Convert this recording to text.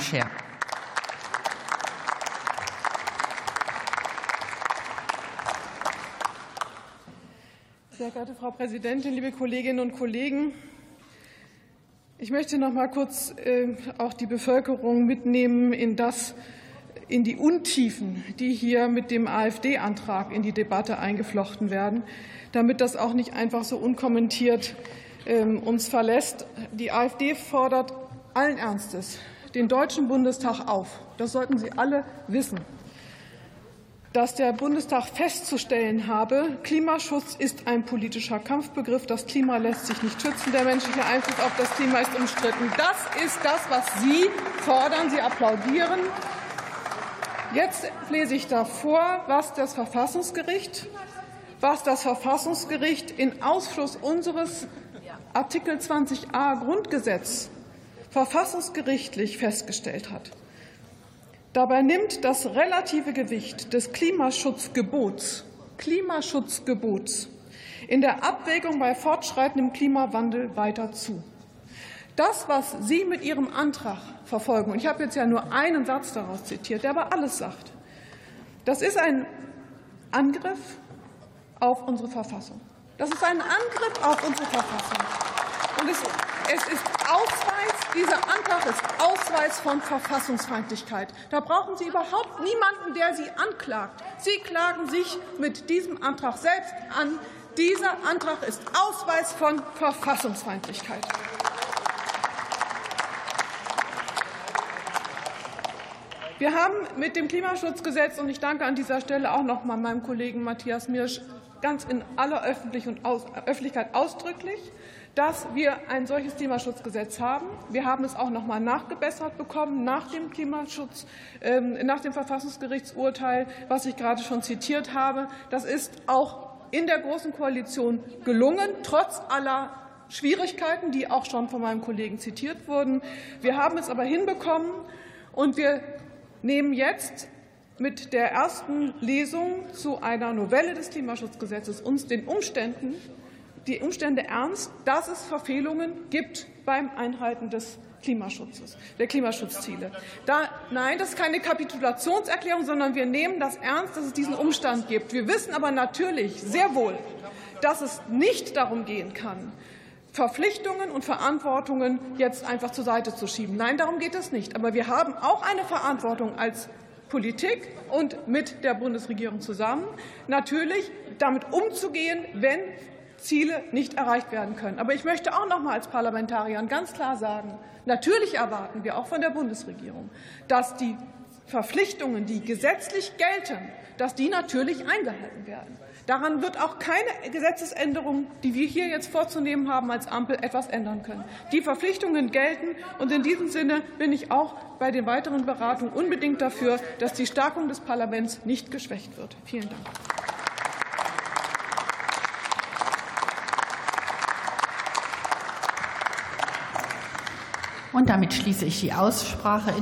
Scher. Sehr geehrte Frau Präsidentin, liebe Kolleginnen und Kollegen! Ich möchte noch mal kurz äh, auch die Bevölkerung mitnehmen in das, in die Untiefen, die hier mit dem AfD-Antrag in die Debatte eingeflochten werden, damit das auch nicht einfach so unkommentiert ähm, uns verlässt. Die AfD fordert allen Ernstes den Deutschen Bundestag auf. Das sollten Sie alle wissen dass der Bundestag festzustellen habe, Klimaschutz ist ein politischer Kampfbegriff. Das Klima lässt sich nicht schützen. Der menschliche Einfluss auf das Klima ist umstritten. Das ist das, was Sie fordern. Sie applaudieren. Jetzt lese ich davor, was das Verfassungsgericht, was das Verfassungsgericht in Ausschluss unseres Artikel 20a Grundgesetz verfassungsgerichtlich festgestellt hat. Dabei nimmt das relative Gewicht des Klimaschutzgebots, Klimaschutzgebots in der Abwägung bei fortschreitendem Klimawandel weiter zu. Das, was Sie mit Ihrem Antrag verfolgen, und ich habe jetzt ja nur einen Satz daraus zitiert, der aber alles sagt, das ist ein Angriff auf unsere Verfassung. Das ist ein Angriff auf unsere Verfassung. Und es, es ist Ausweis, dieser Antrag ist Ausweis von Verfassungsfeindlichkeit. Da brauchen Sie überhaupt niemanden, der Sie anklagt. Sie klagen sich mit diesem Antrag selbst an. Dieser Antrag ist Ausweis von Verfassungsfeindlichkeit. Wir haben mit dem Klimaschutzgesetz, und ich danke an dieser Stelle auch noch mal meinem Kollegen Matthias Mirsch ganz in aller Öffentlichkeit ausdrücklich dass wir ein solches Klimaschutzgesetz haben. Wir haben es auch noch mal nachgebessert bekommen nach dem Klimaschutz, ähm, nach dem Verfassungsgerichtsurteil, was ich gerade schon zitiert habe. Das ist auch in der Großen Koalition gelungen, trotz aller Schwierigkeiten, die auch schon von meinem Kollegen zitiert wurden. Wir haben es aber hinbekommen, und wir nehmen jetzt mit der ersten Lesung zu einer Novelle des Klimaschutzgesetzes uns den Umständen die Umstände ernst, dass es Verfehlungen gibt beim Einhalten des Klimaschutzes, der Klimaschutzziele. Da, nein, das ist keine Kapitulationserklärung, sondern wir nehmen das ernst, dass es diesen Umstand gibt. Wir wissen aber natürlich sehr wohl, dass es nicht darum gehen kann, Verpflichtungen und Verantwortungen jetzt einfach zur Seite zu schieben. Nein, darum geht es nicht. Aber wir haben auch eine Verantwortung als Politik und mit der Bundesregierung zusammen, natürlich damit umzugehen, wenn Ziele nicht erreicht werden können. Aber ich möchte auch noch mal als Parlamentarierin ganz klar sagen, natürlich erwarten wir auch von der Bundesregierung, dass die Verpflichtungen, die gesetzlich gelten, dass die natürlich eingehalten werden. Daran wird auch keine Gesetzesänderung, die wir hier jetzt vorzunehmen haben als Ampel, etwas ändern können. Die Verpflichtungen gelten, und in diesem Sinne bin ich auch bei den weiteren Beratungen unbedingt dafür, dass die Stärkung des Parlaments nicht geschwächt wird. Vielen Dank. Und damit schließe ich die Aussprache.